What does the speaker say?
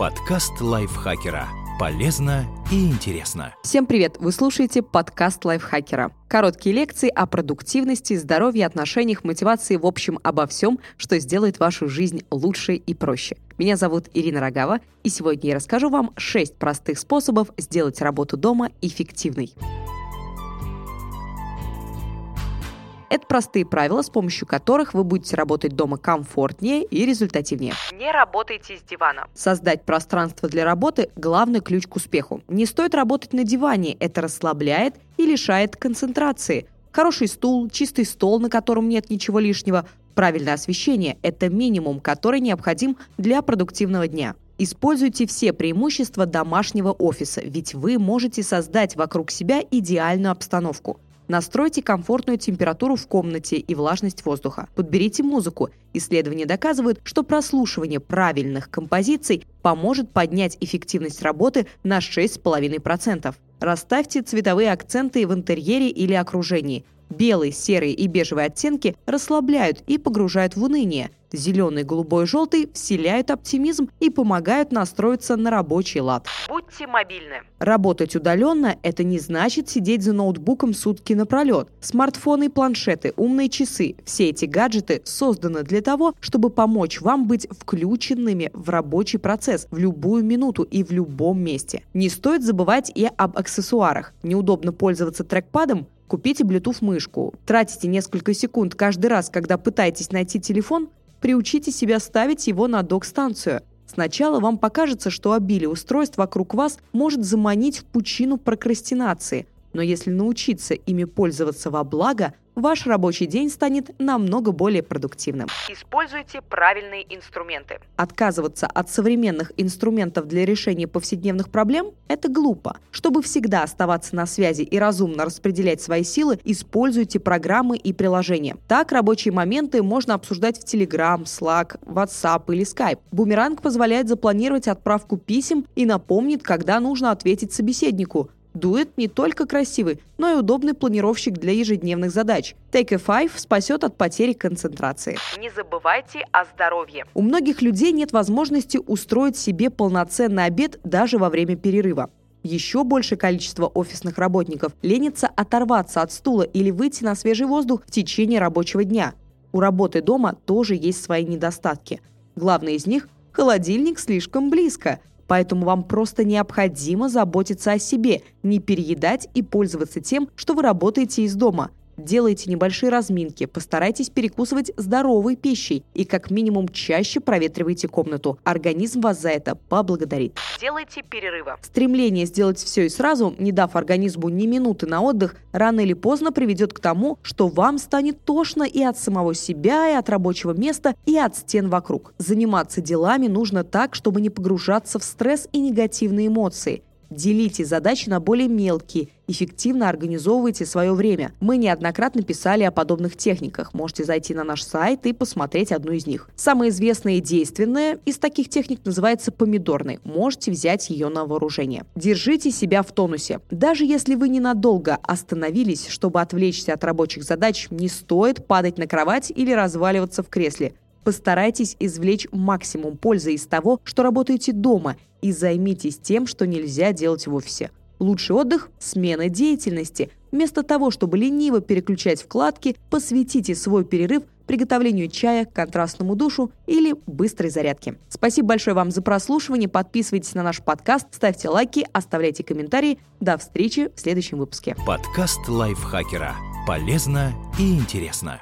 Подкаст лайфхакера. Полезно и интересно. Всем привет! Вы слушаете подкаст лайфхакера. Короткие лекции о продуктивности, здоровье, отношениях, мотивации, в общем, обо всем, что сделает вашу жизнь лучше и проще. Меня зовут Ирина Рогава, и сегодня я расскажу вам 6 простых способов сделать работу дома эффективной. Это простые правила, с помощью которых вы будете работать дома комфортнее и результативнее. Не работайте с дивана. Создать пространство для работы – главный ключ к успеху. Не стоит работать на диване, это расслабляет и лишает концентрации. Хороший стул, чистый стол, на котором нет ничего лишнего, правильное освещение – это минимум, который необходим для продуктивного дня. Используйте все преимущества домашнего офиса, ведь вы можете создать вокруг себя идеальную обстановку – Настройте комфортную температуру в комнате и влажность воздуха. Подберите музыку. Исследования доказывают, что прослушивание правильных композиций поможет поднять эффективность работы на 6,5%. Расставьте цветовые акценты в интерьере или окружении. Белый, серый и бежевые оттенки расслабляют и погружают в уныние. Зеленый, голубой, желтый вселяют оптимизм и помогают настроиться на рабочий лад. Будьте мобильны. Работать удаленно – это не значит сидеть за ноутбуком сутки напролет. Смартфоны и планшеты, умные часы – все эти гаджеты созданы для того, чтобы помочь вам быть включенными в рабочий процесс в любую минуту и в любом месте. Не стоит забывать и об аксессуарах. Неудобно пользоваться трекпадом? Купите Bluetooth-мышку. Тратите несколько секунд каждый раз, когда пытаетесь найти телефон? Приучите себя ставить его на док-станцию. Сначала вам покажется, что обилие устройств вокруг вас может заманить в пучину прокрастинации, но если научиться ими пользоваться во благо, ваш рабочий день станет намного более продуктивным. Используйте правильные инструменты. Отказываться от современных инструментов для решения повседневных проблем – это глупо. Чтобы всегда оставаться на связи и разумно распределять свои силы, используйте программы и приложения. Так рабочие моменты можно обсуждать в Telegram, Slack, WhatsApp или Skype. Бумеранг позволяет запланировать отправку писем и напомнит, когда нужно ответить собеседнику – Дует не только красивый, но и удобный планировщик для ежедневных задач. Take a Five спасет от потери концентрации. Не забывайте о здоровье. У многих людей нет возможности устроить себе полноценный обед даже во время перерыва. Еще большее количество офисных работников ленится оторваться от стула или выйти на свежий воздух в течение рабочего дня. У работы дома тоже есть свои недостатки. Главный из них – холодильник слишком близко – Поэтому вам просто необходимо заботиться о себе, не переедать и пользоваться тем, что вы работаете из дома. Делайте небольшие разминки, постарайтесь перекусывать здоровой пищей и как минимум чаще проветривайте комнату. Организм вас за это поблагодарит. Делайте перерывы. Стремление сделать все и сразу, не дав организму ни минуты на отдых, рано или поздно приведет к тому, что вам станет тошно и от самого себя, и от рабочего места, и от стен вокруг. Заниматься делами нужно так, чтобы не погружаться в стресс и негативные эмоции – Делите задачи на более мелкие, эффективно организовывайте свое время. Мы неоднократно писали о подобных техниках. Можете зайти на наш сайт и посмотреть одну из них. Самая известная и действенная из таких техник называется помидорной. Можете взять ее на вооружение. Держите себя в тонусе. Даже если вы ненадолго остановились, чтобы отвлечься от рабочих задач, не стоит падать на кровать или разваливаться в кресле. Постарайтесь извлечь максимум пользы из того, что работаете дома, и займитесь тем, что нельзя делать в офисе. Лучший отдых – смена деятельности. Вместо того, чтобы лениво переключать вкладки, посвятите свой перерыв приготовлению чая, контрастному душу или быстрой зарядке. Спасибо большое вам за прослушивание. Подписывайтесь на наш подкаст, ставьте лайки, оставляйте комментарии. До встречи в следующем выпуске. Подкаст лайфхакера. Полезно и интересно.